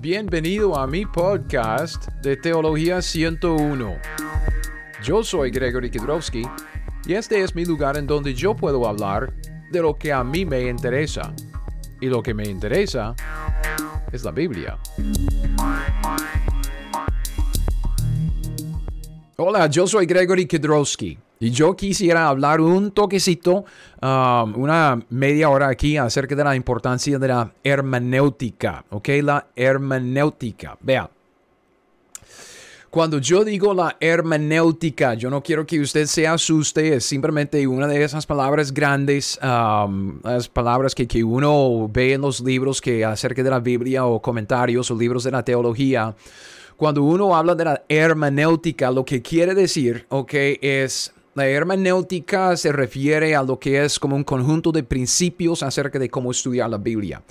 Bienvenido a mi podcast de Teología 101. Yo soy Gregory Kidrowski y este es mi lugar en donde yo puedo hablar de lo que a mí me interesa. Y lo que me interesa es la Biblia. Hola, yo soy Gregory Kidrowski. Y yo quisiera hablar un toquecito, um, una media hora aquí acerca de la importancia de la hermenéutica, ¿ok? La hermenéutica. Vea, cuando yo digo la hermenéutica, yo no quiero que usted se asuste, es simplemente una de esas palabras grandes, um, las palabras que, que, uno ve en los libros que acerca de la Biblia o comentarios o libros de la teología. Cuando uno habla de la hermenéutica, lo que quiere decir, ok, es la hermenéutica se refiere a lo que es como un conjunto de principios acerca de cómo estudiar la Biblia.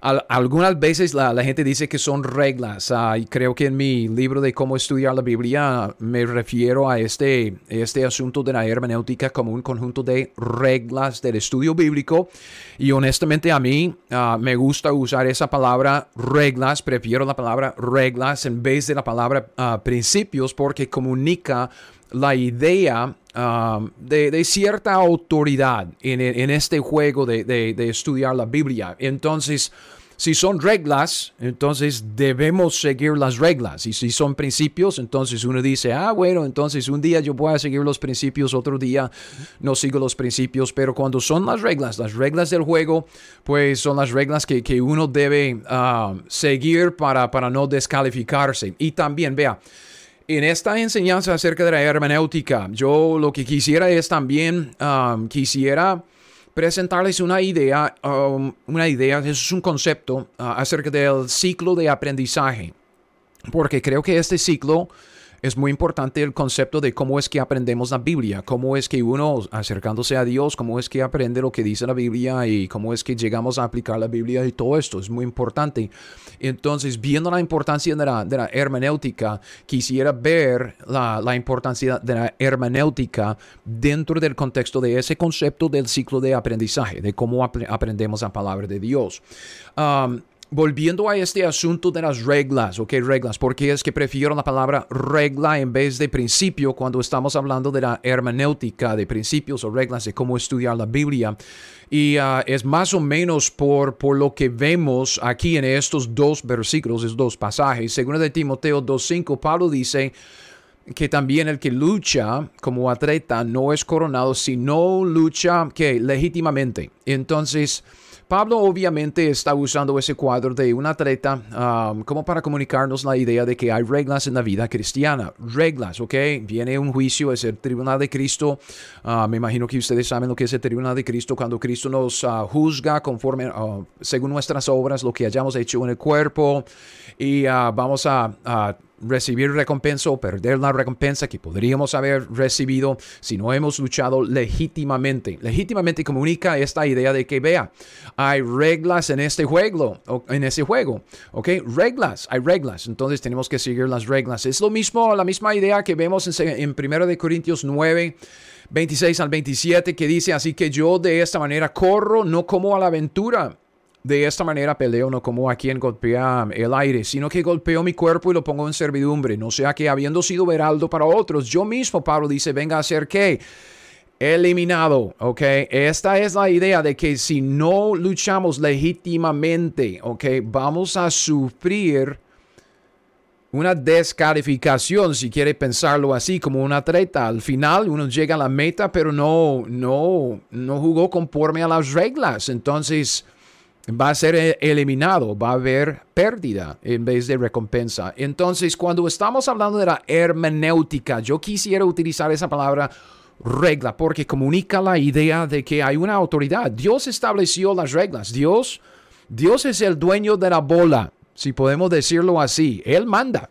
algunas veces la, gente dice que son reglas. Ah, y creo que en mi libro de cómo estudiar la Biblia me refiero a este, este asunto de la hermenéutica como un conjunto de reglas del estudio bíblico. Y honestamente a mí ah, me gusta usar esa palabra reglas. Prefiero la palabra reglas en vez de la palabra ah, principios porque comunica la idea um, de, cierta autoridad en, este juego de, estudiar la Biblia. Entonces, si son reglas, entonces debemos seguir las reglas. Y si son principios, entonces uno dice, ah, bueno, entonces un día yo voy a seguir los principios, otro día no sigo los principios. Pero cuando son las reglas, las reglas del juego, pues son las reglas que, uno debe um, seguir para no descalificarse. Y también, vea, en esta enseñanza acerca de la hermenéutica, yo lo que quisiera es también, um, quisiera presentarles una idea, um, una idea, es un concepto uh, acerca del ciclo de aprendizaje, porque creo que este ciclo es muy importante el concepto de cómo es que aprendemos la Biblia, cómo es que uno acercándose a Dios, cómo es que aprende lo que dice la Biblia y cómo es que llegamos a aplicar la Biblia y todo esto es muy importante. Entonces, viendo la importancia de la, hermenéutica, quisiera ver la, importancia de la hermenéutica dentro del contexto de ese concepto del ciclo de aprendizaje, de cómo aprendemos la palabra de Dios. Volviendo a este asunto de las reglas, ¿ok? Reglas, porque es que prefiero la palabra regla en vez de principio cuando estamos hablando de la hermenéutica, de principios o reglas de cómo estudiar la Biblia. Y ah, es más o menos por, por lo que vemos aquí en estos dos versículos, estos dos pasajes. Según de Timoteo 2.5, Pablo dice que también el que lucha como atleta no es coronado, sino lucha que legítimamente. Entonces, Pablo obviamente está usando ese cuadro de un atleta um, como para comunicarnos la idea de que hay reglas en la vida cristiana. Reglas, ¿ok? Viene un juicio, es el tribunal de Cristo. Uh, me imagino que ustedes saben lo que es el tribunal de Cristo cuando Cristo nos uh, juzga conforme, uh, según nuestras obras, lo que hayamos hecho en el cuerpo. Y vamos a recibir recompensa o perder la recompensa que podríamos haber recibido si no hemos luchado legítimamente. Legítimamente comunica esta idea de que vea, hay reglas en este juego, en ese juego, ¿ok? Reglas, hay reglas, entonces tenemos que seguir las reglas. Es lo mismo, la misma idea que vemos en, en 1 de Corintios 9. 26 al 27 que dice así que yo de esta manera corro no como a la aventura de esta manera peleo no como a quien golpea el aire, sino que golpeo mi cuerpo y lo pongo en servidumbre. No sea que habiendo sido heraldo para otros, yo mismo, Pablo dice, venga a ser que eliminado, ¿ok? Esta es la idea de que si no luchamos legítimamente, ¿ok? Vamos a sufrir una descalificación, si quiere pensarlo así, como un atleta. Al final uno llega a la meta, pero no, no, no jugó conforme a las reglas. Entonces, va a ser e-, eliminado, va a haber pérdida en vez de recompensa. Entonces, cuando estamos hablando de la hermenéutica, yo quisiera utilizar esa palabra regla porque comunica la idea de que hay una autoridad. Dios estableció las reglas. Dios, Dios es el dueño de la bola, si podemos decirlo así. Él manda.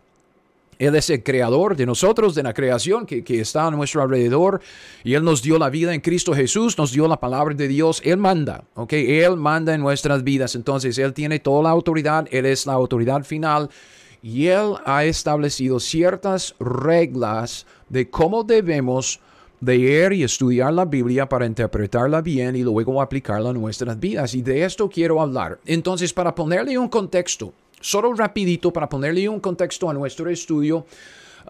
Él es el creador de nosotros, de la creación que, está a nuestro alrededor. Y Él nos dio la vida en Cristo Jesús, nos dio la palabra de Dios. Él manda, ¿ok? Él manda en nuestras vidas. Entonces, Él tiene toda la autoridad. Él es la autoridad final. Y Él ha establecido ciertas reglas de cómo debemos leer y estudiar la Biblia para interpretarla bien y luego aplicarla a nuestras vidas. Y de esto quiero hablar. Entonces, para ponerle un contexto, Solo rapidito para ponerle un contexto a nuestro estudio.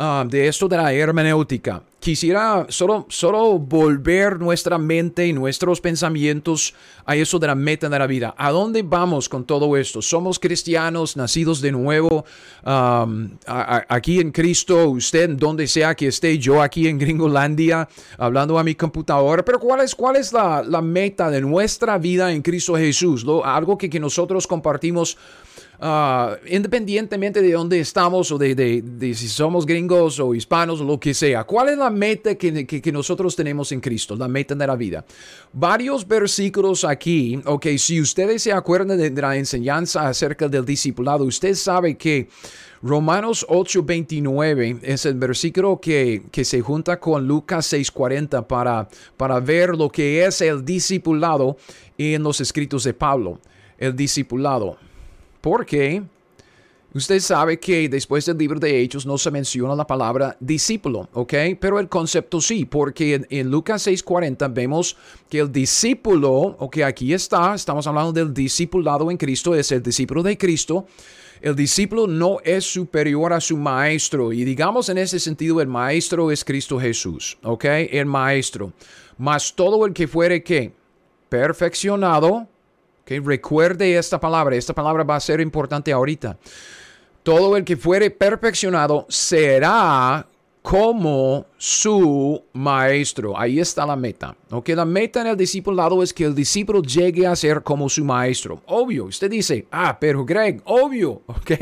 Ah, de esto de la hermenéutica. Quisiera solo, solo volver nuestra mente y nuestros pensamientos a eso de la meta de la vida. ¿A dónde vamos con todo esto? Somos cristianos, nacidos de nuevo, aquí en Cristo, usted donde sea que esté, yo aquí en Gringolandia, hablando a mi computadora. Pero ¿cuál es, cuál es la, la meta de nuestra vida en Cristo Jesús? Lo, algo que, que nosotros compartimos Ah, independientemente de dónde estamos o de, si somos gringos o hispanos o lo que sea, ¿cuál es la meta que, nosotros tenemos en Cristo? La meta de la vida. Varios versículos aquí, ok, si ustedes se acuerdan de, la enseñanza acerca del discipulado, usted sabe que Romanos 8:29 es el versículo que, que, se junta con Lucas 6:40 para, para ver lo que es el discipulado en los escritos de Pablo. El discipulado. Porque usted sabe que después del libro de Hechos no se menciona la palabra discípulo, ¿ok? Pero el concepto sí, porque en, Lucas 6:40 vemos que el discípulo, ok, aquí está, estamos hablando del discipulado en Cristo, es el discípulo de Cristo. El discípulo no es superior a su maestro y digamos en ese sentido el maestro es Cristo Jesús, ¿ok? El maestro. Más todo el que fuere que perfeccionado, Recuerde esta palabra, esta palabra va a ser importante ahorita. Todo el que fuere perfeccionado será como su maestro. Ahí está la meta. ¿ok? La meta en el discipulado es que el discípulo llegue a ser como su maestro. Obvio, usted dice, ah, pero Greg, obvio, ¿ok?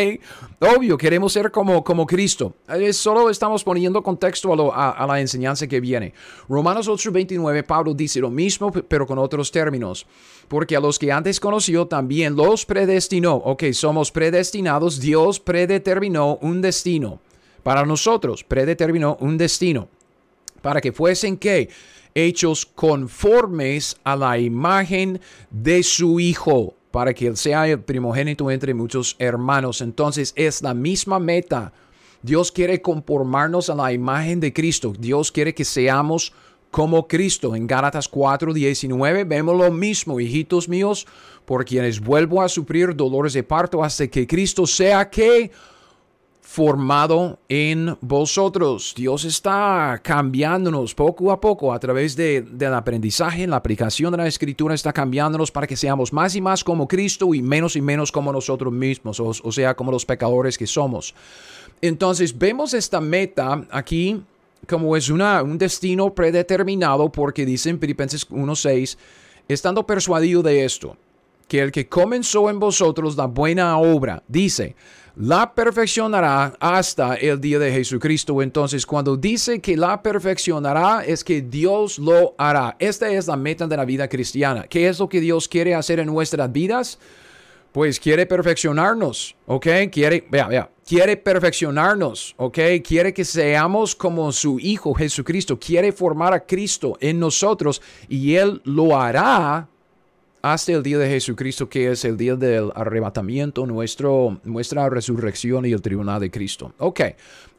Obvio, queremos ser como, como Cristo. Solo estamos poniendo contexto a, a, la enseñanza que viene. Romanos 8:29, Pablo dice lo mismo, pero con otros términos. Porque a los que antes conoció también los predestinó. Ok, somos predestinados, Dios predeterminó un destino para nosotros, predeterminó un destino para que fuesen que hechos conformes a la imagen de su Hijo, para que él sea el primogénito entre muchos hermanos. Entonces es la misma meta. Dios quiere conformarnos a la imagen de Cristo. Dios quiere que seamos como Cristo. En Gálatas 4:19 vemos lo mismo, hijitos míos, por quienes vuelvo a sufrir dolores de parto hasta que Cristo sea que formado en vosotros. Dios está cambiándonos poco a poco a través de, del aprendizaje, la aplicación de la escritura está cambiándonos para que seamos más y más como Cristo y menos y menos como nosotros mismos, o, sea, como los pecadores que somos. Entonces vemos esta meta aquí como es una, un destino predeterminado porque dice en Filipenses 1.6, estando persuadido de esto, que el que comenzó en vosotros la buena obra, dice, la perfeccionará hasta el día de Jesucristo. Entonces, cuando dice que la perfeccionará, es que Dios lo hará. Esta es la meta de la vida cristiana. ¿Qué es lo que Dios quiere hacer en nuestras vidas? Pues quiere perfeccionarnos, ¿ok? Quiere, vea, vea, quiere perfeccionarnos, ¿ok? Quiere que seamos como su Hijo Jesucristo. Quiere formar a Cristo en nosotros y Él lo hará hasta el día de Jesucristo, que es el día del arrebatamiento, nuestro, nuestra resurrección y el tribunal de Cristo. Ok,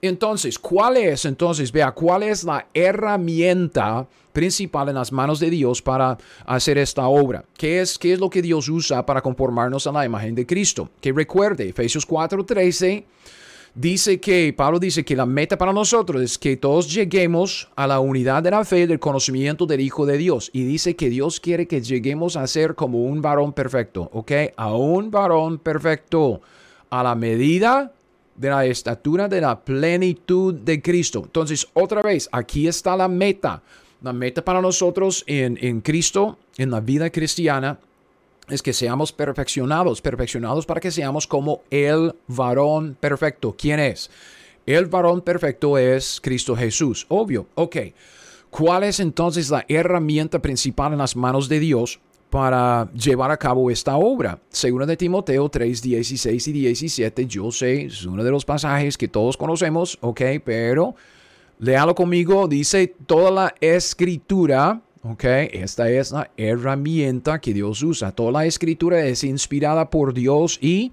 entonces, ¿cuál es, entonces, vea, cuál es la herramienta principal en las manos de Dios para hacer esta obra? ¿Qué es, qué es lo que Dios usa para conformarnos a la imagen de Cristo? Que recuerde, Efesios 4:13 dice que, Pablo dice que la meta para nosotros es que todos lleguemos a la unidad de la fe del conocimiento del Hijo de Dios. Y dice que Dios quiere que lleguemos a ser como un varón perfecto, ¿ok? A un varón perfecto, a la medida de la estatura de la plenitud de Cristo. Entonces, otra vez, aquí está la meta. La meta para nosotros en, en Cristo, en la vida cristiana, es que seamos perfeccionados, perfeccionados para que seamos como el varón perfecto. ¿Quién es? El varón perfecto es Cristo Jesús, obvio. Ok, ¿cuál es entonces la herramienta principal en las manos de Dios para llevar a cabo esta obra? Según de Timoteo 3, 16 y 17, yo sé, es uno de los pasajes que todos conocemos, ok, pero léalo conmigo, dice toda la escritura Ok, esta es la herramienta que Dios usa. Toda la escritura es inspirada por Dios y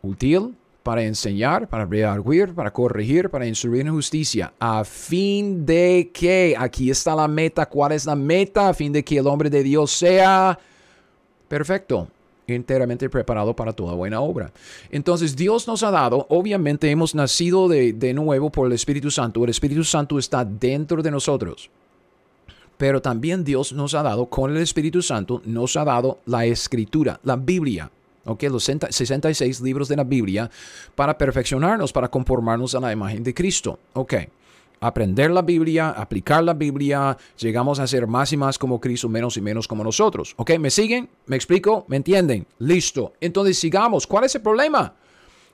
útil para enseñar, para redarguir, para corregir, para instruir en justicia, a fin de que, aquí está la meta, ¿cuál es la meta? A fin de que el hombre de Dios sea perfecto, enteramente preparado para toda buena obra. Entonces Dios nos ha dado, obviamente hemos nacido de, de nuevo por el Espíritu Santo, el Espíritu Santo está dentro de nosotros. Pero también Dios nos ha dado, con el Espíritu Santo, nos ha dado la escritura, la Biblia. ¿ok? Los 66 libros de la Biblia para perfeccionarnos, para conformarnos a la imagen de Cristo. ¿ok? Aprender la Biblia, aplicar la Biblia, llegamos a ser más y más como Cristo, menos y menos como nosotros. ¿Ok? ¿Me siguen? ¿Me explico? ¿Me entienden? Listo. Entonces sigamos. ¿Cuál es el problema?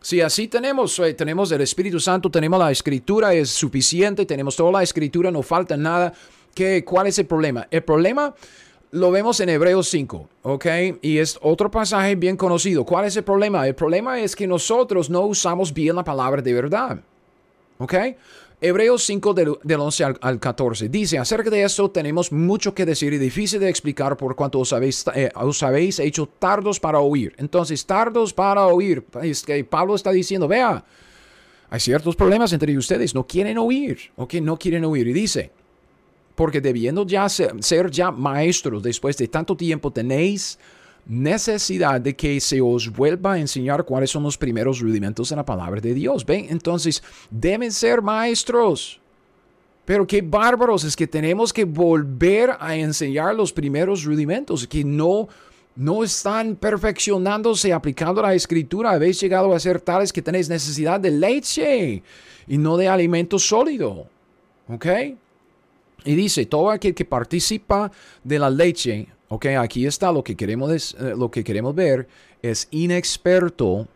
Si así tenemos, eh, tenemos el Espíritu Santo, tenemos la Escritura, es suficiente, tenemos toda la Escritura, no falta nada. ¿Qué, ¿Cuál es el problema? El problema lo vemos en Hebreos 5, ¿ok? Y es otro pasaje bien conocido. ¿Cuál es el problema? El problema es que nosotros no usamos bien la palabra de verdad, ¿ok? Hebreos 5 del, 11 al, 14 dice, acerca de esto tenemos mucho que decir y difícil de explicar por cuanto os habéis, eh, os habéis hecho tardos para oír. Entonces, tardos para oír. Es que Pablo está diciendo, vea, hay ciertos problemas entre ustedes, no quieren oír, ¿ok? No quieren oír. Y dice, porque debiendo ya ser, ya maestros después de tanto tiempo, tenéis necesidad de que se os vuelva a enseñar cuáles son los primeros rudimentos de la palabra de Dios. ¿Ven? Entonces, deben ser maestros. Pero qué bárbaros es que tenemos que volver a enseñar los primeros rudimentos, que no, no están perfeccionándose aplicando la escritura. Habéis llegado a ser tales que tenéis necesidad de leche y no de alimento sólido. ¿Ok? Y dice, todo aquel que participa de la leche, ok, aquí está lo que queremos, eh, lo que queremos ver, es inexperto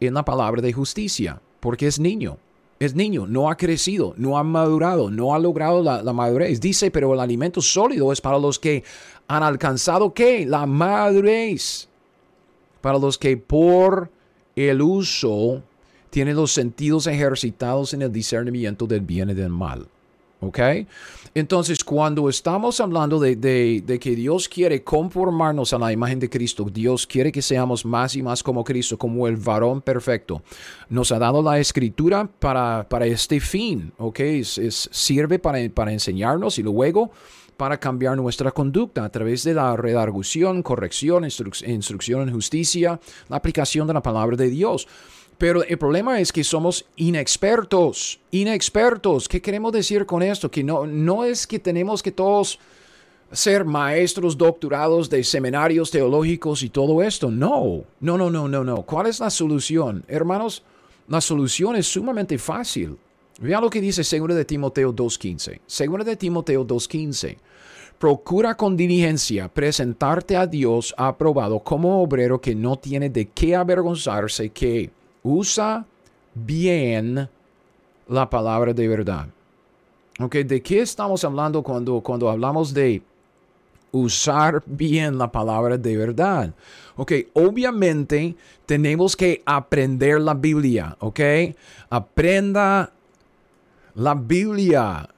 en la palabra de justicia, porque es niño. Es niño, no ha crecido, no ha madurado, no ha logrado la, la madurez. Dice, pero el alimento sólido es para los que han alcanzado qué? La madurez. Para los que por el uso tienen los sentidos ejercitados en el discernimiento del bien y del mal. ¿Ok? Entonces, cuando estamos hablando de, que Dios quiere conformarnos a la imagen de Cristo, Dios quiere que seamos más y más como Cristo, como el varón perfecto, nos ha dado la escritura para, para este fin, ¿ok? Sirve para, para enseñarnos y luego para cambiar nuestra conducta a través de la redargución, corrección, instrucción en justicia, la aplicación de la palabra de Dios. Pero el problema es que somos inexpertos, inexpertos. ¿Qué queremos decir con esto? Que no, no es que tenemos que todos ser maestros doctorados de seminarios teológicos y todo esto. No, no, no, no, no, no. ¿Cuál es la solución? Hermanos, la solución es sumamente fácil. Vean lo que dice 2 de Timoteo 2.15. 2 de Timoteo 2.15. Procura con diligencia presentarte a Dios aprobado como obrero que no tiene de qué avergonzarse, que usa bien la palabra de verdad. Okay, ¿De qué estamos hablando cuando, cuando hablamos de usar bien la palabra de verdad? Ok, obviamente tenemos que aprender la Biblia, ok? Aprenda la Biblia.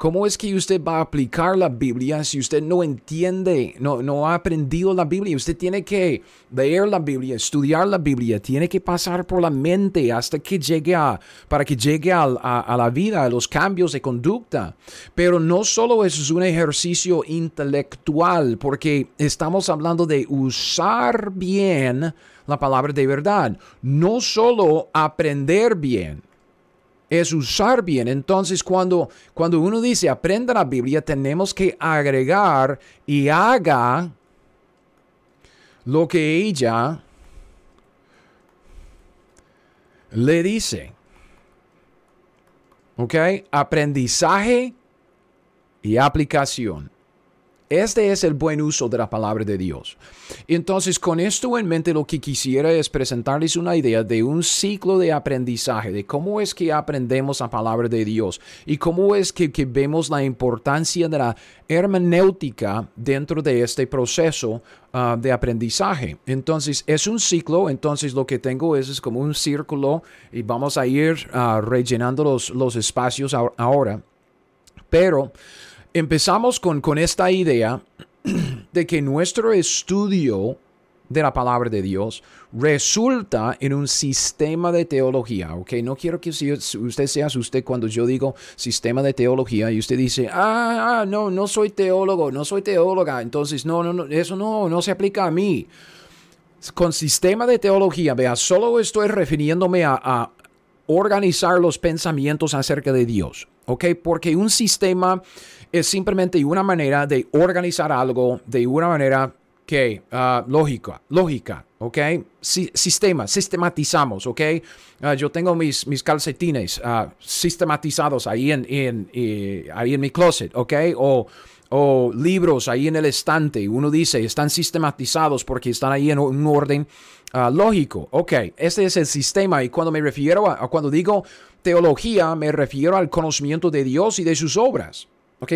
¿Cómo es que usted va a aplicar la Biblia si usted no entiende, no, no ha aprendido la Biblia? Usted tiene que leer la Biblia, estudiar la Biblia, tiene que pasar por la mente hasta que llegue a, para que llegue a, a la vida, a los cambios de conducta. Pero no solo es un ejercicio intelectual, porque estamos hablando de usar bien la palabra de verdad, no solo aprender bien es usar bien. Entonces, cuando, cuando uno dice aprenda la Biblia, tenemos que agregar y haga lo que ella le dice. ¿Ok? Aprendizaje y aplicación. Este es el buen uso de la palabra de Dios. Entonces, con esto en mente, lo que quisiera es presentarles una idea de un ciclo de aprendizaje, de cómo es que aprendemos la palabra de Dios y cómo es que, vemos la importancia de la hermenéutica dentro de este proceso ah, de aprendizaje. Entonces, es un ciclo, entonces lo que tengo es, es como un círculo y vamos a ir ah, rellenando los, los espacios ahora. Pero empezamos con, con esta idea de que nuestro estudio de la palabra de Dios resulta en un sistema de teología, ¿ok? No quiero que usted se asuste cuando yo digo sistema de teología y usted dice, ah, ah, no, no soy teólogo, no soy teóloga, entonces no, no, no, eso no, no se aplica a mí. con sistema de teología, vea, solo estoy refiriéndome a, organizar los pensamientos acerca de Dios, ¿ok? Porque un sistema es simplemente una manera de organizar algo de una manera que uh, lógica, lógica, ¿ok? sistema, sistematizamos, ¿ok? Uh, yo tengo mis, mis calcetines uh, sistematizados ahí en, en, ahí en mi closet, ¿ok? O o libros ahí en el estante, uno dice, están sistematizados porque están ahí en un orden ah, lógico. Ok, ese es el sistema y cuando me refiero a, cuando digo teología, me refiero al conocimiento de Dios y de sus obras.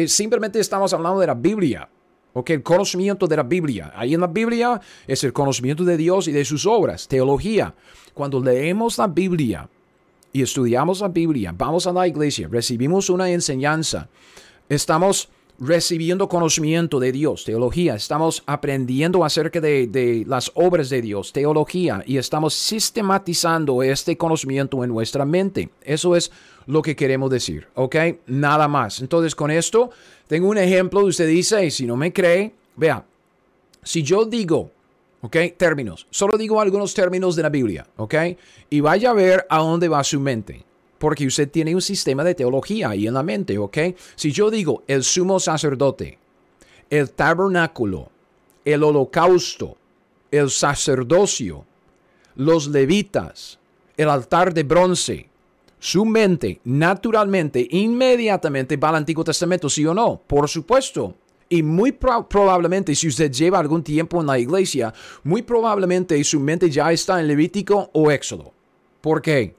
Simplemente estamos hablando de la Biblia. Ok, el conocimiento de la Biblia. Ahí en la Biblia es el conocimiento de Dios y de sus obras, teología. Cuando leemos la Biblia y estudiamos la Biblia, vamos a la iglesia, recibimos una enseñanza, estamos recibiendo conocimiento de Dios, teología. Estamos aprendiendo acerca de, las obras de Dios, teología, y estamos sistematizando este conocimiento en nuestra mente. Eso es lo que queremos decir, ¿ok? Nada más. Entonces, con esto, tengo un ejemplo. Usted dice, si no me cree, vea, si yo digo, ¿ok? Términos, solo digo algunos términos de la Biblia, ¿ok? Y vaya a ver a dónde va su mente porque usted tiene un sistema de teología ahí en la mente, ¿ok? Si yo digo el sumo sacerdote, el tabernáculo, el holocausto, el sacerdocio, los levitas, el altar de bronce, su mente naturalmente, inmediatamente va al Antiguo Testamento, ¿sí o no? Por supuesto. Y muy probablemente, si usted lleva algún tiempo en la iglesia, muy probablemente su mente ya está en Levítico o Éxodo. ¿Por qué?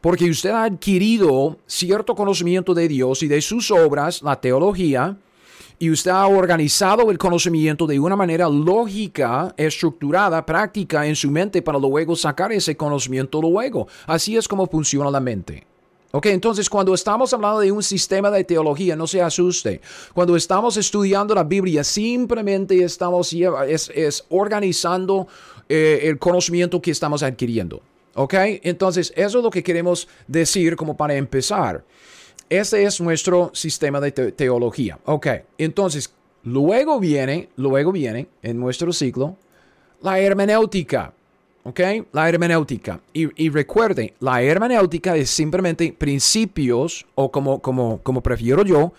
Porque usted ha adquirido cierto conocimiento de Dios y de sus obras, la teología, y usted ha organizado el conocimiento de una manera lógica, estructurada, práctica en su mente para luego sacar ese conocimiento luego. Así es como funciona la mente. Ok, entonces cuando estamos hablando de un sistema de teología, no se asuste. Cuando estamos estudiando la Biblia, simplemente estamos es, organizando eh, el conocimiento que estamos adquiriendo. ¿Ok? Entonces, eso es lo que queremos decir como para empezar. Ese es nuestro sistema de teología. Ok, entonces, luego viene, luego viene en nuestro ciclo la hermenéutica. ¿Ok? La hermenéutica. Y, y recuerde, la hermenéutica es simplemente principios, o como, como, como prefiero yo,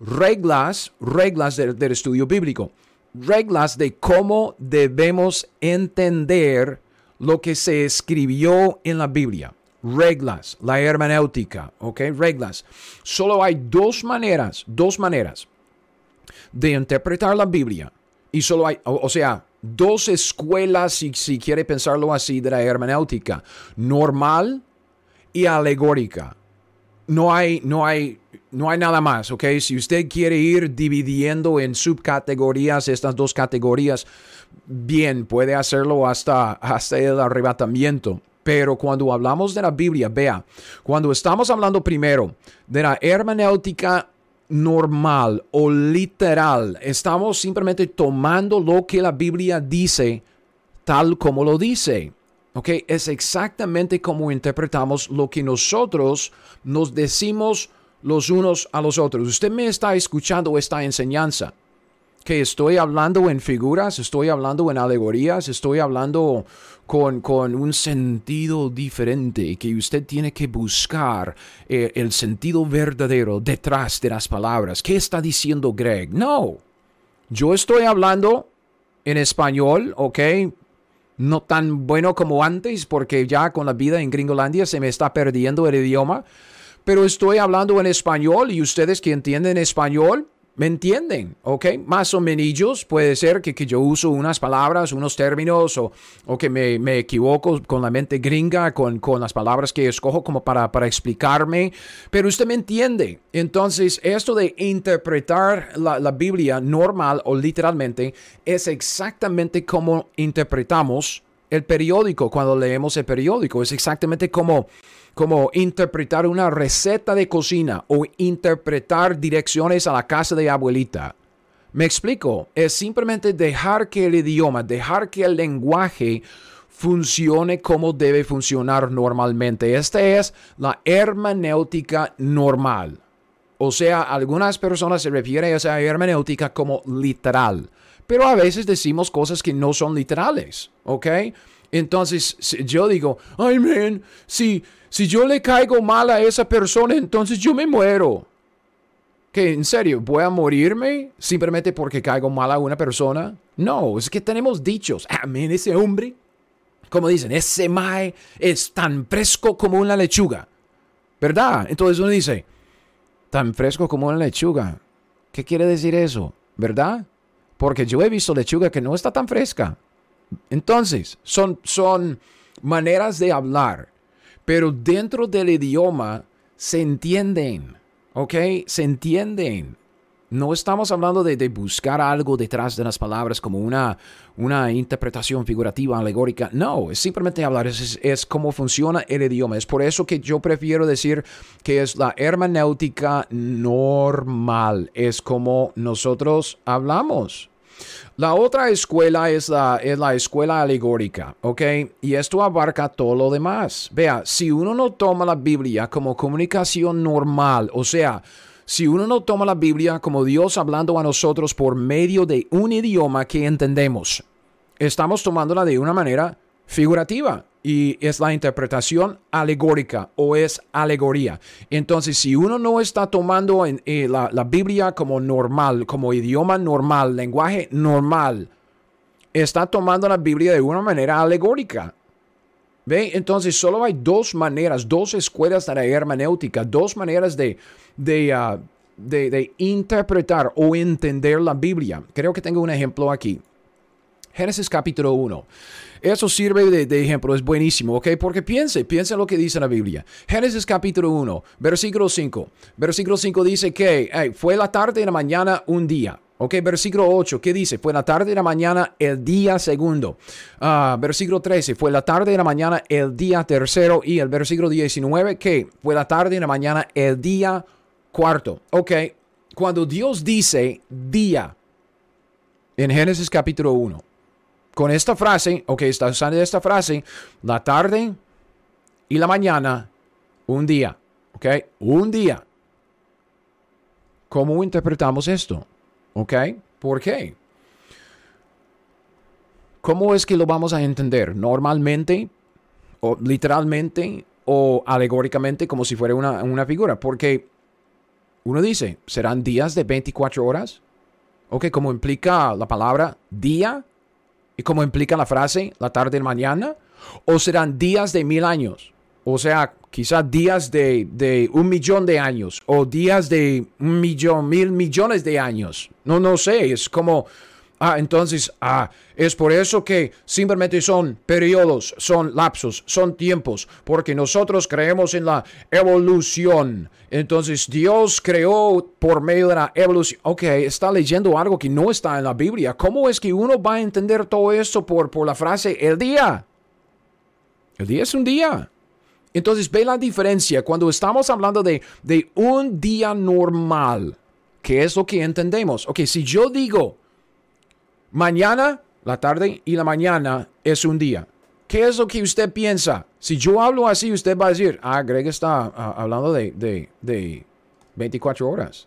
reglas, reglas del estudio bíblico. Reglas de cómo debemos entender lo que se escribió en la Biblia. Reglas, la hermenéutica, ¿ok? Reglas. Solo hay dos maneras, dos maneras de interpretar la Biblia. Y solo hay, o, sea, dos escuelas, si, si quiere pensarlo así, de la hermenéutica. Normal y alegórica. No hay, no hay, no hay nada más, ¿ok? Si usted quiere ir dividiendo en subcategorías estas dos categorías, bien, puede hacerlo hasta, hasta el arrebatamiento. Pero cuando hablamos de la Biblia, vea, cuando estamos hablando primero de la hermenéutica normal o literal, estamos simplemente tomando lo que la Biblia dice tal como lo dice. ¿Ok? Es exactamente como interpretamos lo que nosotros nos decimos los unos a los otros. Usted me está escuchando esta enseñanza que estoy hablando en figuras, estoy hablando en alegorías, estoy hablando con, un sentido diferente, que usted tiene que buscar eh, el sentido verdadero detrás de las palabras. ¿Qué está diciendo Greg? No, yo estoy hablando en español, ¿ok? No tan bueno como antes, porque ya con la vida en Gringolandia se me está perdiendo el idioma, pero estoy hablando en español y ustedes que entienden español, ¿Me entienden? ¿Ok? Más o menos puede ser que, que yo uso unas palabras, unos términos o, o que me, me, equivoco con la mente gringa, con, con las palabras que escojo como para, para, explicarme, pero usted me entiende. Entonces, esto de interpretar la, la Biblia normal o literalmente es exactamente como interpretamos el periódico cuando leemos el periódico. Es exactamente como como interpretar una receta de cocina o interpretar direcciones a la casa de abuelita. Me explico, es simplemente dejar que el idioma, dejar que el lenguaje funcione como debe funcionar normalmente. Esta es la hermenéutica normal. O sea, algunas personas se refieren a esa hermenéutica como literal. pero a veces decimos cosas que no son literales, ¿ok? Entonces yo digo, ay, si, si yo le caigo mal a esa persona, entonces yo me muero. ¿Que en serio, voy a morirme simplemente porque caigo mal a una persona? No, es que tenemos dichos. Man, ese hombre, como dicen, ese mae es tan fresco como una lechuga. ¿Verdad? Entonces uno dice, tan fresco como una lechuga. ¿Qué quiere decir eso? ¿Verdad? Porque yo he visto lechuga que no está tan fresca. Entonces, son, son maneras de hablar, pero dentro del idioma se entienden, ¿ok? Se entienden. No estamos hablando de, buscar algo detrás de las palabras como una, una interpretación figurativa, alegórica. No, es simplemente hablar, es, es cómo funciona el idioma. Es por eso que yo prefiero decir que es la hermenéutica normal. Es como nosotros hablamos. La otra escuela es la, es la escuela alegórica, ¿ok? Y esto abarca todo lo demás. Vea, si uno no toma la Biblia como comunicación normal, o sea, si uno no toma la Biblia como Dios hablando a nosotros por medio de un idioma que entendemos, estamos tomándola de una manera figurativa y es la interpretación alegórica o es alegoría. Entonces, si uno no está tomando eh, la, Biblia como normal, como idioma normal, lenguaje normal, está tomando la Biblia de una manera alegórica. ¿Ve? Entonces solo hay dos maneras, dos escuelas de la hermenéutica, dos maneras de, Ah, de, de, interpretar o entender la Biblia. Creo que tengo un ejemplo aquí. Génesis capítulo 1. Eso sirve de, ejemplo, es buenísimo, ¿ok? Porque piense, piense en lo que dice la Biblia. Génesis capítulo 1, versículo 5. Versículo 5 dice que fue la tarde y la mañana un día. Ok, versículo 8, ¿qué dice? Fue la tarde y la mañana el día segundo. Uh, versículo 13, fue la tarde y la mañana el día tercero. Y el versículo 19, ¿qué? Fue la tarde y la mañana el día Cuarto, ok, cuando Dios dice día en Génesis capítulo 1, con esta frase, ok, está usando esta frase, la tarde y la mañana, un día, ok, un día. ¿Cómo interpretamos esto? ¿Ok? ¿Por qué? ¿Cómo es que lo vamos a entender? Normalmente, o literalmente, o alegóricamente, como si fuera una, una figura. Porque uno dice, ¿serán días de 24 horas? Ok, como implica la palabra día y como implica la frase la tarde y mañana. O serán días de mil años. O sea, quizás días de, de, un millón de años. O días de un millón, mil millones de años. No, no sé. Es como Ah, entonces, ah, es por eso que simplemente son periodos, son lapsos, son tiempos, porque nosotros creemos en la evolución. Entonces, Dios creó por medio de la evolución. Ok, está leyendo algo que no está en la Biblia. ¿Cómo es que uno va a entender todo eso por, por la frase el día? El día es un día. Entonces, ve la diferencia cuando estamos hablando de, de un día normal. ¿Qué es lo que entendemos? Ok, si yo digo Mañana, la tarde y la mañana es un día. ¿Qué es lo que usted piensa? Si yo hablo así, usted va a decir, ah, Greg está ah, hablando de, de, de 24 horas.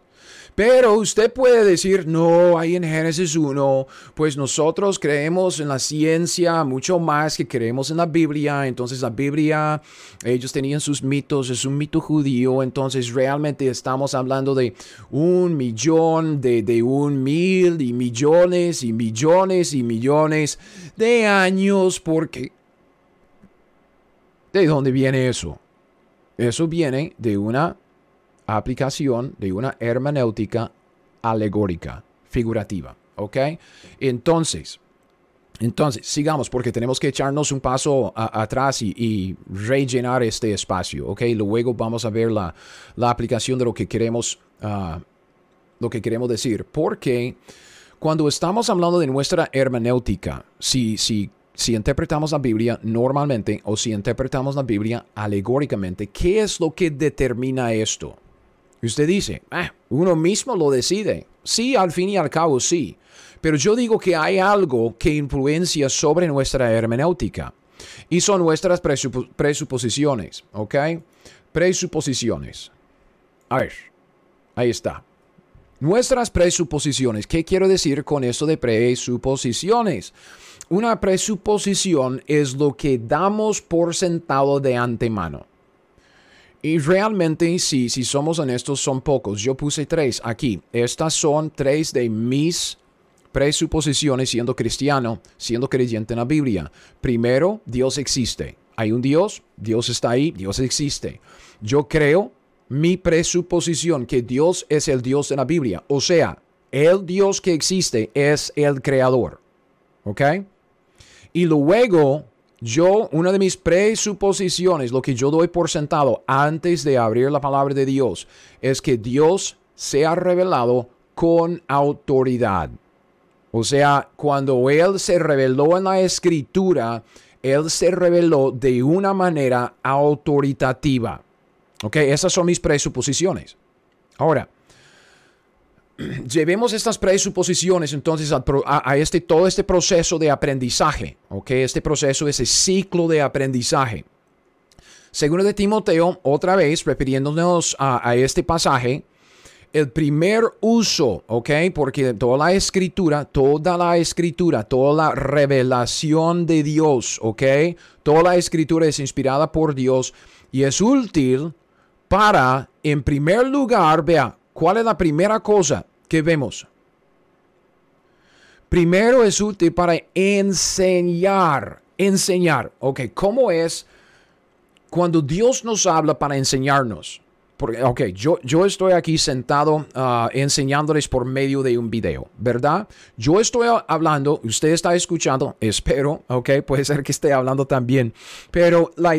Pero usted puede decir, no, ahí en Génesis 1, pues nosotros creemos en la ciencia mucho más que creemos en la Biblia. Entonces la Biblia, ellos tenían sus mitos, es un mito judío. Entonces realmente estamos hablando de un millón, de, de un mil y millones y millones y millones de años porque... ¿De dónde viene eso? Eso viene de una aplicación de una hermenéutica alegórica, figurativa. ¿Ok? Entonces, entonces, sigamos porque tenemos que echarnos un paso atrás y, rellenar este espacio, ¿ok? Luego vamos a ver la, aplicación de lo que queremos, ah, lo que queremos decir. Porque cuando estamos hablando de nuestra hermenéutica, si, si, si interpretamos la Biblia normalmente o si interpretamos la Biblia alegóricamente, ¿qué es lo que determina esto? Usted dice, ah, uno mismo lo decide. Sí, al fin y al cabo sí. Pero yo digo que hay algo que influencia sobre nuestra hermenéutica. Y son nuestras presuposiciones, ¿ok? Presuposiciones. A ver, ahí está. Nuestras presuposiciones. ¿Qué quiero decir con esto de presuposiciones? Una presuposición es lo que damos por sentado de antemano. Y realmente, sí, si somos honestos, son pocos. Yo puse tres aquí. Estas son tres de mis presuposiciones siendo cristiano, siendo creyente en la Biblia. Primero, Dios existe. Hay un Dios, Dios está ahí, Dios existe. Yo creo mi presuposición que Dios es el Dios de la Biblia. O sea, el Dios que existe es el creador. ¿Ok? Y luego, yo, una de mis presuposiciones, lo que yo doy por sentado antes de abrir la palabra de Dios, es que Dios se ha revelado con autoridad. O sea, cuando Él se reveló en la escritura, Él se reveló de una manera autoritativa. Ok, esas son mis presuposiciones. Ahora, llevemos estas presuposiciones entonces a, este, todo este proceso de aprendizaje, ¿ok? Este proceso, ese ciclo de aprendizaje. Segundo de Timoteo, otra vez, refiriéndonos a, a este pasaje, el primer uso, ¿ok? Porque toda la escritura, toda la escritura, toda la revelación de Dios, ¿ok? Toda la escritura es inspirada por Dios y es útil para, en primer lugar, vea, ¿cuál es la primera cosa que vemos? Primero es útil para enseñar, enseñar, ¿ok? ¿Cómo es cuando Dios nos habla para enseñarnos? Porque, ok, yo, yo estoy aquí sentado ah, enseñándoles por medio de un video, ¿verdad? Yo estoy hablando, usted está escuchando, espero, ok, puede ser que esté hablando también, pero la,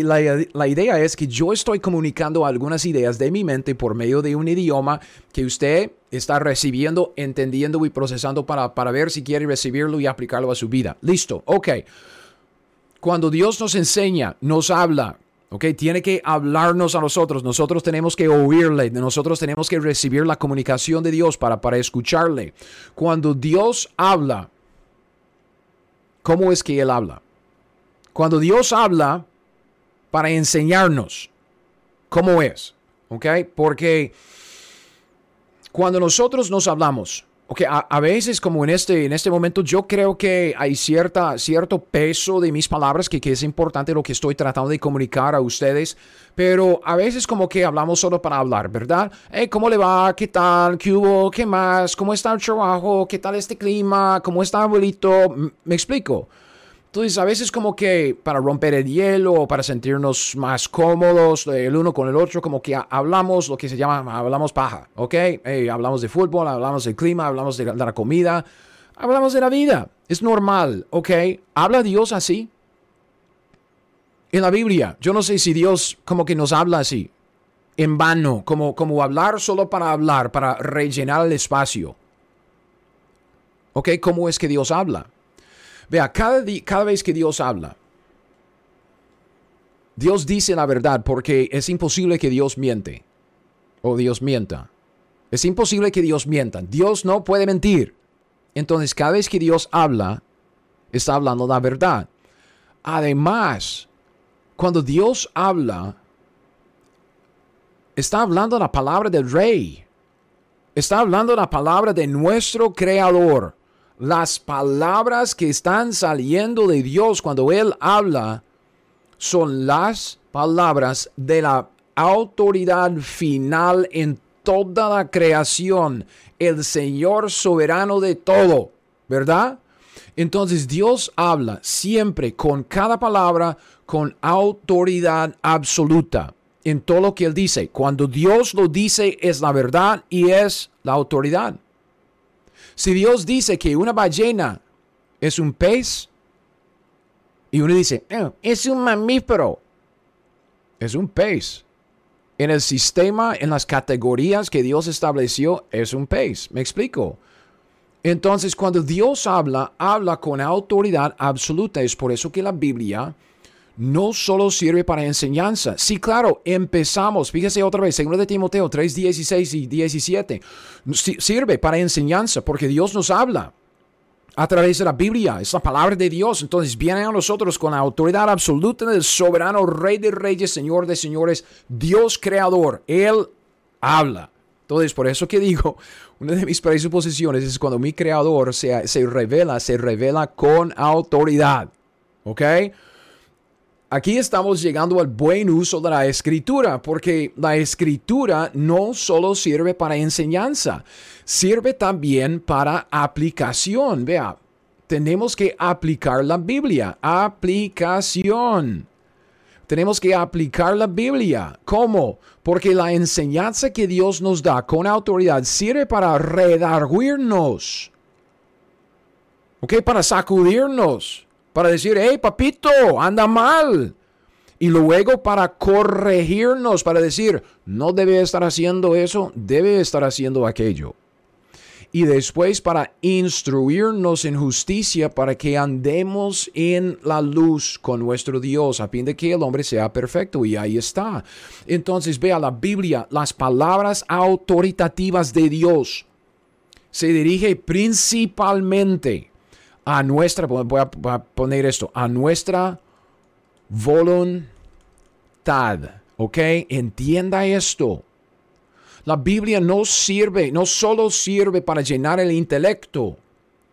idea es que yo estoy comunicando algunas ideas de mi mente por medio de un idioma que usted está recibiendo, entendiendo y procesando para, para ver si quiere recibirlo y aplicarlo a su vida. Listo, ok. Cuando Dios nos enseña, nos habla, ¿ok? Tiene que hablarnos a nosotros, nosotros tenemos que oírle, nosotros tenemos que recibir la comunicación de Dios para, para escucharle. Cuando Dios habla, ¿cómo es que Él habla? Cuando Dios habla para enseñarnos, ¿cómo es? ¿Ok? Porque cuando nosotros nos hablamos, Ok, a, veces como en este, en este momento yo creo que hay cierta, cierto peso de mis palabras que, que, es importante lo que estoy tratando de comunicar a ustedes, pero a veces como que hablamos solo para hablar, ¿verdad? Hey, ¿Cómo le va? ¿Qué tal? ¿Qué hubo? ¿Qué más? ¿Cómo está el trabajo? ¿Qué tal este clima? ¿Cómo está abuelito? ¿Me explico? Entonces, a veces como que para romper el hielo o para sentirnos más cómodos el uno con el otro, como que hablamos lo que se llama, hablamos paja, ¿ok? hablamos de fútbol, hablamos del clima, hablamos de la, comida, hablamos de la vida. Es normal, ¿ok? ¿Habla Dios así? En la Biblia, yo no sé si Dios como que nos habla así, en vano, como, como hablar solo para hablar, para rellenar el espacio. ¿Ok? ¿Cómo es que Dios habla? Vea, cada, cada vez que Dios habla, Dios dice la verdad porque es imposible que Dios miente o Dios mienta. Es imposible que Dios mienta. Dios no puede mentir. Entonces, cada vez que Dios habla, está hablando la verdad. Además, cuando Dios habla, está hablando la palabra del rey. Está hablando la palabra de nuestro creador las palabras que están saliendo de Dios cuando Él habla son las palabras de la autoridad final en toda la creación, el Señor soberano de todo, ¿verdad? Entonces Dios habla siempre con cada palabra con autoridad absoluta en todo lo que Él dice. Cuando Dios lo dice es la verdad y es la autoridad. Si Dios dice que una ballena es un pez y uno dice, eh, es un mamífero, es un pez. En el sistema, en las categorías que Dios estableció, es un pez. ¿Me explico? Entonces, cuando Dios habla, habla con autoridad absoluta. Es por eso que la Biblia no solo sirve para enseñanza. Sí, claro, empezamos, fíjese otra vez, segundo de Timoteo 3, 16 y 17, sirve para enseñanza porque Dios nos habla a través de la Biblia, es la palabra de Dios, entonces viene a nosotros con la autoridad absoluta del soberano Rey de Reyes, Señor de Señores, Dios Creador, Él habla. Entonces, por eso que digo, una de mis presuposiciones es cuando mi creador se, se revela, se revela con autoridad. ¿Ok? Aquí estamos llegando al buen uso de la escritura, porque la escritura no solo sirve para enseñanza, sirve también para aplicación. Vea, tenemos que aplicar la Biblia. Aplicación. Tenemos que aplicar la Biblia. ¿Cómo? Porque la enseñanza que Dios nos da con autoridad sirve para redarguirnos. ¿Ok? Para sacudirnos. Para decir, hey papito, anda mal. Y luego para corregirnos, para decir, no debe estar haciendo eso, debe estar haciendo aquello y después para instruirnos en justicia para que andemos en la luz con nuestro Dios a fin de que el hombre sea perfecto y ahí está. Entonces vea la Biblia, las palabras autoritativas de Dios se dirige principalmente a nuestra, voy a poner esto, a nuestra voluntad. ¿Ok? Entienda esto. La Biblia no sirve, no solo sirve para llenar el intelecto.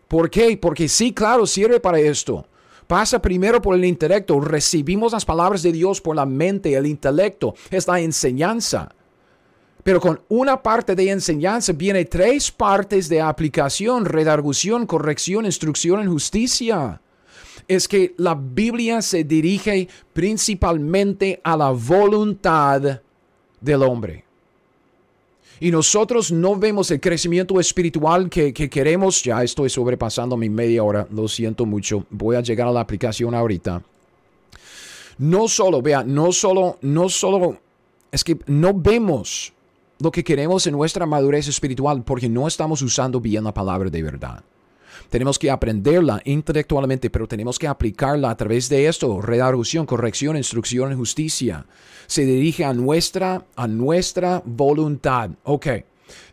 ¿Por qué? Porque sí, claro, sirve para esto. Pasa primero por el intelecto. Recibimos las palabras de Dios por la mente, el intelecto. Es la enseñanza. Pero con una parte de enseñanza viene tres partes de aplicación, redargución, corrección, instrucción en justicia. Es que la Biblia se dirige principalmente a la voluntad del hombre y nosotros no vemos el crecimiento espiritual que, queremos, ya estoy sobrepasando mi media hora, lo siento mucho, voy a llegar a la aplicación ahorita. No solo, vea, no solo, no solo, es que no vemos lo que queremos en nuestra madurez espiritual porque no estamos usando bien la palabra de verdad. Tenemos que aprenderla intelectualmente, pero tenemos que aplicarla a través de esto, redargución, corrección, instrucción justicia. Se dirige a nuestra, a nuestra voluntad. Ok.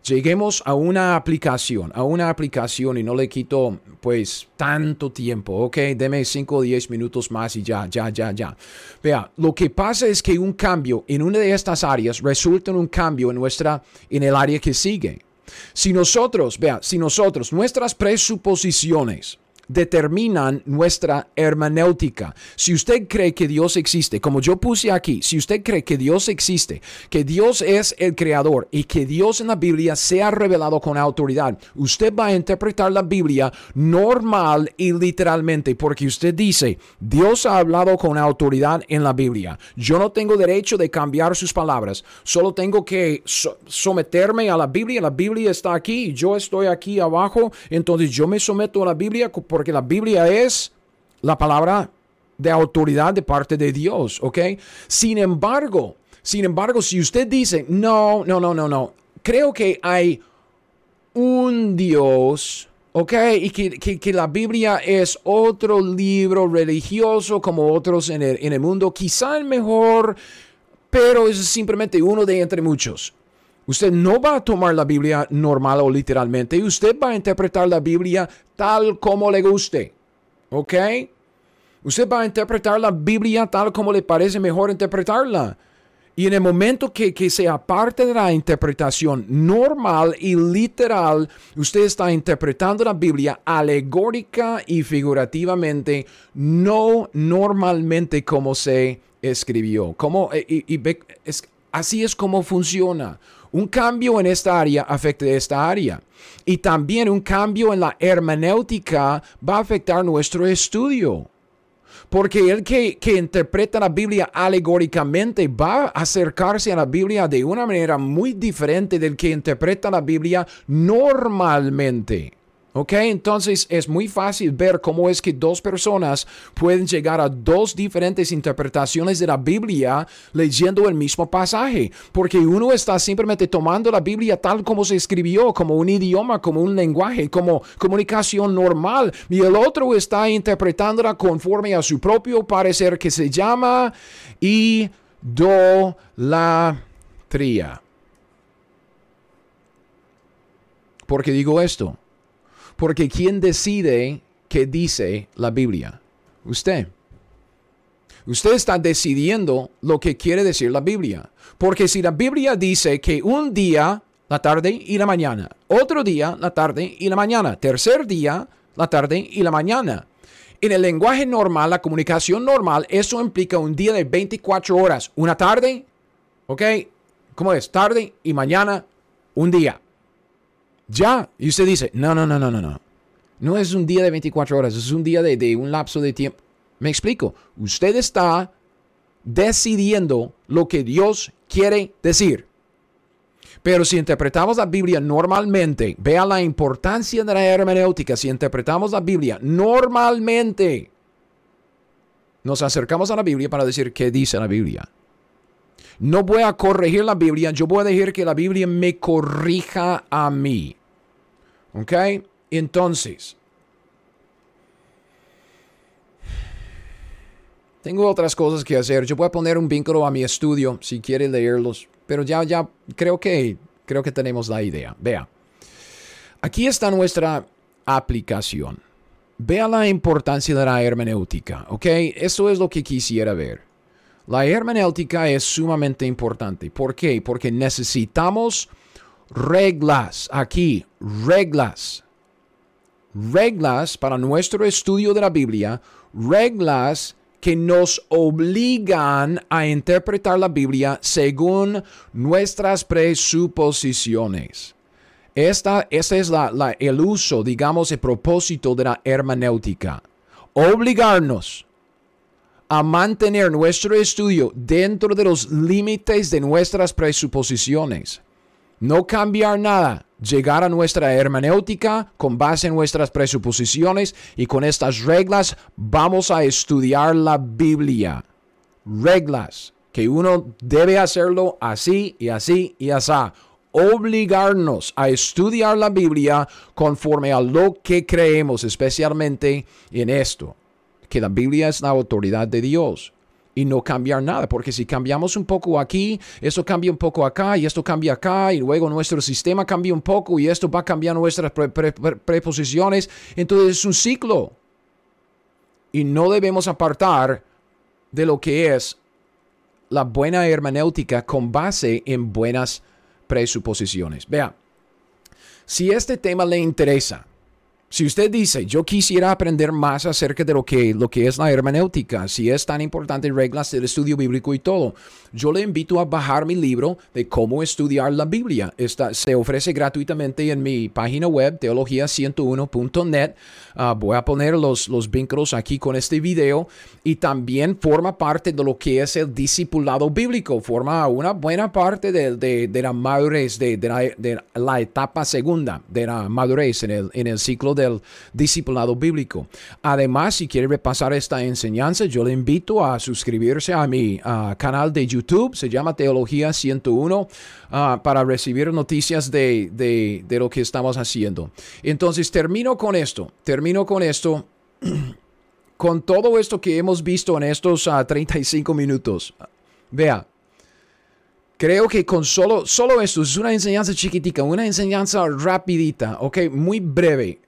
Lleguemos a una aplicación, a una aplicación y no le quito pues tanto tiempo, ok, deme 5 o 10 minutos más y ya, ya, ya, ya. Vea, lo que pasa es que un cambio en una de estas áreas resulta en un cambio en nuestra, en el área que sigue. Si nosotros, vea, si nosotros, nuestras presuposiciones, determinan nuestra hermenéutica. Si usted cree que Dios existe, como yo puse aquí, si usted cree que Dios existe, que Dios es el creador y que Dios en la Biblia se ha revelado con autoridad, usted va a interpretar la Biblia normal y literalmente porque usted dice, Dios ha hablado con autoridad en la Biblia. Yo no tengo derecho de cambiar sus palabras, solo tengo que someterme a la Biblia. La Biblia está aquí yo estoy aquí abajo, entonces yo me someto a la Biblia porque la Biblia es la palabra de autoridad de parte de Dios, ¿ok? Sin embargo, sin embargo, si usted dice, no, no, no, no, no, creo que hay un Dios, ¿ok? Y que, la Biblia es otro libro religioso como otros en el, en el mundo, quizá el mejor, pero es simplemente uno de entre muchos. Usted no va a tomar la Biblia normal o literalmente. Usted va a interpretar la Biblia tal como le guste. ¿Ok? Usted va a interpretar la Biblia tal como le parece mejor interpretarla. Y en el momento que, que, sea parte de la interpretación normal y literal, usted está interpretando la Biblia alegórica y figurativamente, no normalmente como se escribió. Como, es, así es como funciona. Un cambio en esta área afecta esta área. Y también un cambio en la hermenéutica va a afectar nuestro estudio. Porque el que, que, interpreta la Biblia alegóricamente va a acercarse a la Biblia de una manera muy diferente del que interpreta la Biblia normalmente. ¿Ok? Entonces es muy fácil ver cómo es que dos personas pueden llegar a dos diferentes interpretaciones de la Biblia leyendo el mismo pasaje. Porque uno está simplemente tomando la Biblia tal como se escribió, como un idioma, como un lenguaje, como comunicación normal. Y el otro está interpretándola conforme a su propio parecer que se llama idolatría. ¿Por qué digo esto? Porque ¿quién decide qué dice la Biblia? Usted. Usted está decidiendo lo que quiere decir la Biblia. Porque si la Biblia dice que un día la tarde y la mañana. Otro día, la tarde y la mañana. Tercer día, la tarde y la mañana. En el lenguaje normal, la comunicación normal, eso implica un día de 24 horas. Una tarde, ¿ok? ¿Cómo es? Tarde y mañana, un día. Ya. Y usted dice, no, no, no, no, no, no. No es un día de 24 horas, es un día de, un lapso de tiempo. Me explico. Usted está decidiendo lo que Dios quiere decir. Pero si interpretamos la Biblia normalmente, vea la importancia de la hermenéutica. Si interpretamos la Biblia normalmente, nos acercamos a la Biblia para decir qué dice la Biblia. No voy a corregir la Biblia, yo voy a decir que la Biblia me corrija a mí. ¿Ok? Entonces, tengo otras cosas que hacer. Yo voy a poner un vínculo a mi estudio si quiere leerlos. Pero ya, ya creo que, creo que tenemos la idea. Vea. Aquí está nuestra aplicación. Vea la importancia de la hermenéutica, ¿ok? Eso es lo que quisiera ver. La hermenéutica es sumamente importante. ¿Por qué? Porque necesitamos reglas aquí, reglas. Reglas para nuestro estudio de la Biblia, reglas que nos obligan a interpretar la Biblia según nuestras presuposiciones. Esta, este es la, el uso, digamos, el propósito de la hermenéutica. Obligarnos a mantener nuestro estudio dentro de los límites de nuestras presuposiciones. No cambiar nada, llegar a nuestra hermenéutica con base en nuestras presuposiciones y con estas reglas vamos a estudiar la Biblia. Reglas que uno debe hacerlo así y así y así. Obligarnos a estudiar la Biblia conforme a lo que creemos, especialmente en esto, que la Biblia es la autoridad de Dios y no cambiar nada, porque si cambiamos un poco aquí, esto cambia un poco acá y esto cambia acá y luego nuestro sistema cambia un poco y esto va a cambiar nuestras preposiciones, entonces es un ciclo. Y no debemos apartar de lo que es la buena hermenéutica con base en buenas presuposiciones. Vea, si este tema le interesa, si usted dice, yo quisiera aprender más acerca de lo que, lo que es la hermenéutica, si es tan importante reglas del estudio bíblico y todo, yo le invito a bajar mi libro de cómo estudiar la Biblia. Esta, se ofrece gratuitamente en mi página web, teología101.net. Ah, voy a poner los, los vínculos aquí con este video y también forma parte de lo que es el discipulado bíblico, forma una buena parte de, de, de la madurez, de, de, la, de, la, etapa segunda de la madurez en el, en el ciclo de del discipulado bíblico. Además, si quiere repasar esta enseñanza, yo le invito a suscribirse a mi canal de YouTube, se llama Teología 101, ah, para recibir noticias de, de, lo que estamos haciendo. Entonces, termino con esto, termino con esto. con todo esto que hemos visto en estos 35 ah, minutos, vea, creo que con solo, solo esto es una enseñanza chiquitica, una enseñanza rapidita, ok, muy breve.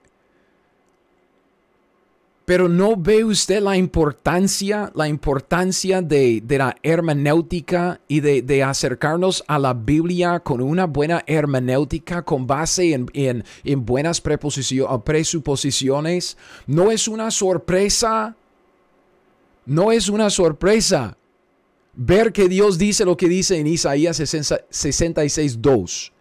Pero no ve usted la importancia, la importancia de, la hermenéutica y de, acercarnos a la Biblia con una buena hermenéutica con base en, en buenas presuposiciones. No es una sorpresa. No es una sorpresa ver que Dios dice lo que dice en Isaías 66, 2.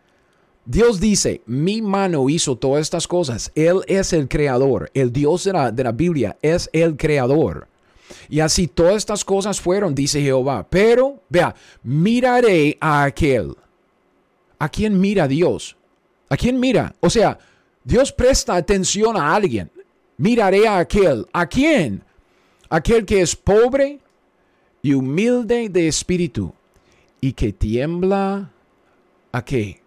Dios dice, mi mano hizo todas estas cosas. Él es el creador. El Dios de la, de la Biblia es el creador. Y así todas estas cosas fueron, dice Jehová. Pero, vea, miraré a aquel. ¿A quién mira Dios? ¿A quién mira? O sea, Dios presta atención a alguien. Miraré a aquel. ¿A quién? Aquel que es pobre y humilde de espíritu y que tiembla a qué?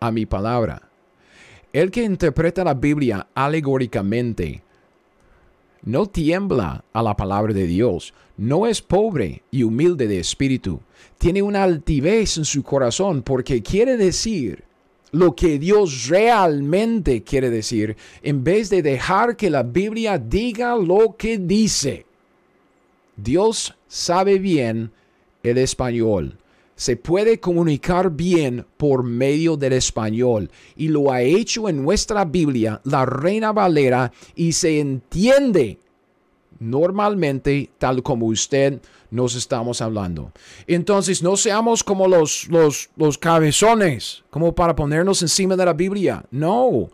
A mi palabra. El que interpreta la Biblia alegóricamente no tiembla a la palabra de Dios, no es pobre y humilde de espíritu, tiene una altivez en su corazón porque quiere decir lo que Dios realmente quiere decir en vez de dejar que la Biblia diga lo que dice. Dios sabe bien el español se puede comunicar bien por medio del español y lo ha hecho en nuestra Biblia, la Reina Valera, y se entiende normalmente tal como usted nos estamos hablando. Entonces, no seamos como los, los, los cabezones, como para ponernos encima de la Biblia. No,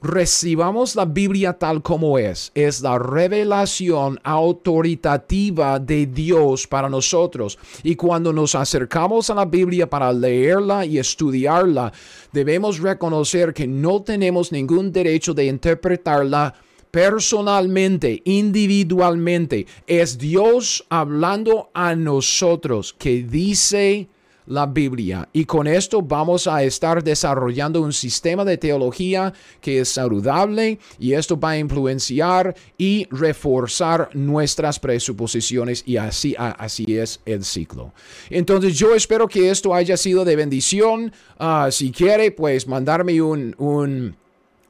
recibamos la Biblia tal como es. Es la revelación autoritativa de Dios para nosotros. Y cuando nos acercamos a la Biblia para leerla y estudiarla, debemos reconocer que no tenemos ningún derecho de interpretarla personalmente, individualmente. Es Dios hablando a nosotros que dice la Biblia. Y con esto vamos a estar desarrollando un sistema de teología que es saludable y esto va a influenciar y reforzar nuestras presuposiciones y así, así es el ciclo. Entonces yo espero que esto haya sido de bendición. Ah, si quiere, pues mandarme un, un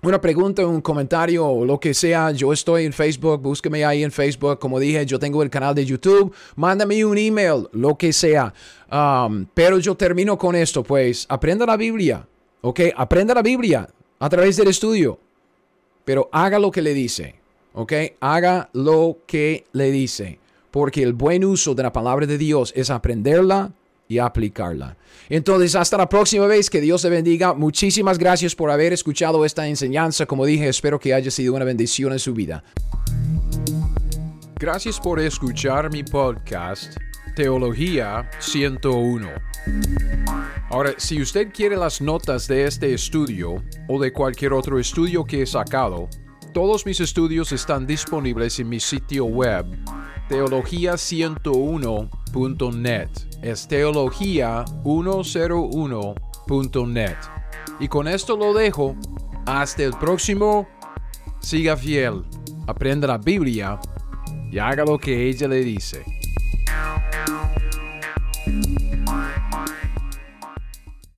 una pregunta, un comentario o lo que sea, yo estoy en Facebook, búsqueme ahí en Facebook. Como dije, yo tengo el canal de YouTube. Mándame un email, lo que sea. Um, pero yo termino con esto, pues aprenda la Biblia, ¿ok? Aprenda la Biblia a través del estudio, pero haga lo que le dice, ¿ok? Haga lo que le dice, porque el buen uso de la palabra de Dios es aprenderla y aplicarla. Entonces, hasta la próxima vez, que Dios te bendiga. Muchísimas gracias por haber escuchado esta enseñanza. Como dije, espero que haya sido una bendición en su vida. Gracias por escuchar mi podcast, Teología 101. Ahora, si usted quiere las notas de este estudio o de cualquier otro estudio que he sacado, todos mis estudios están disponibles en mi sitio web, teología101.net. Es teología101.net. Y con esto lo dejo. Hasta el próximo. Siga fiel. Aprenda la Biblia y haga lo que ella le dice.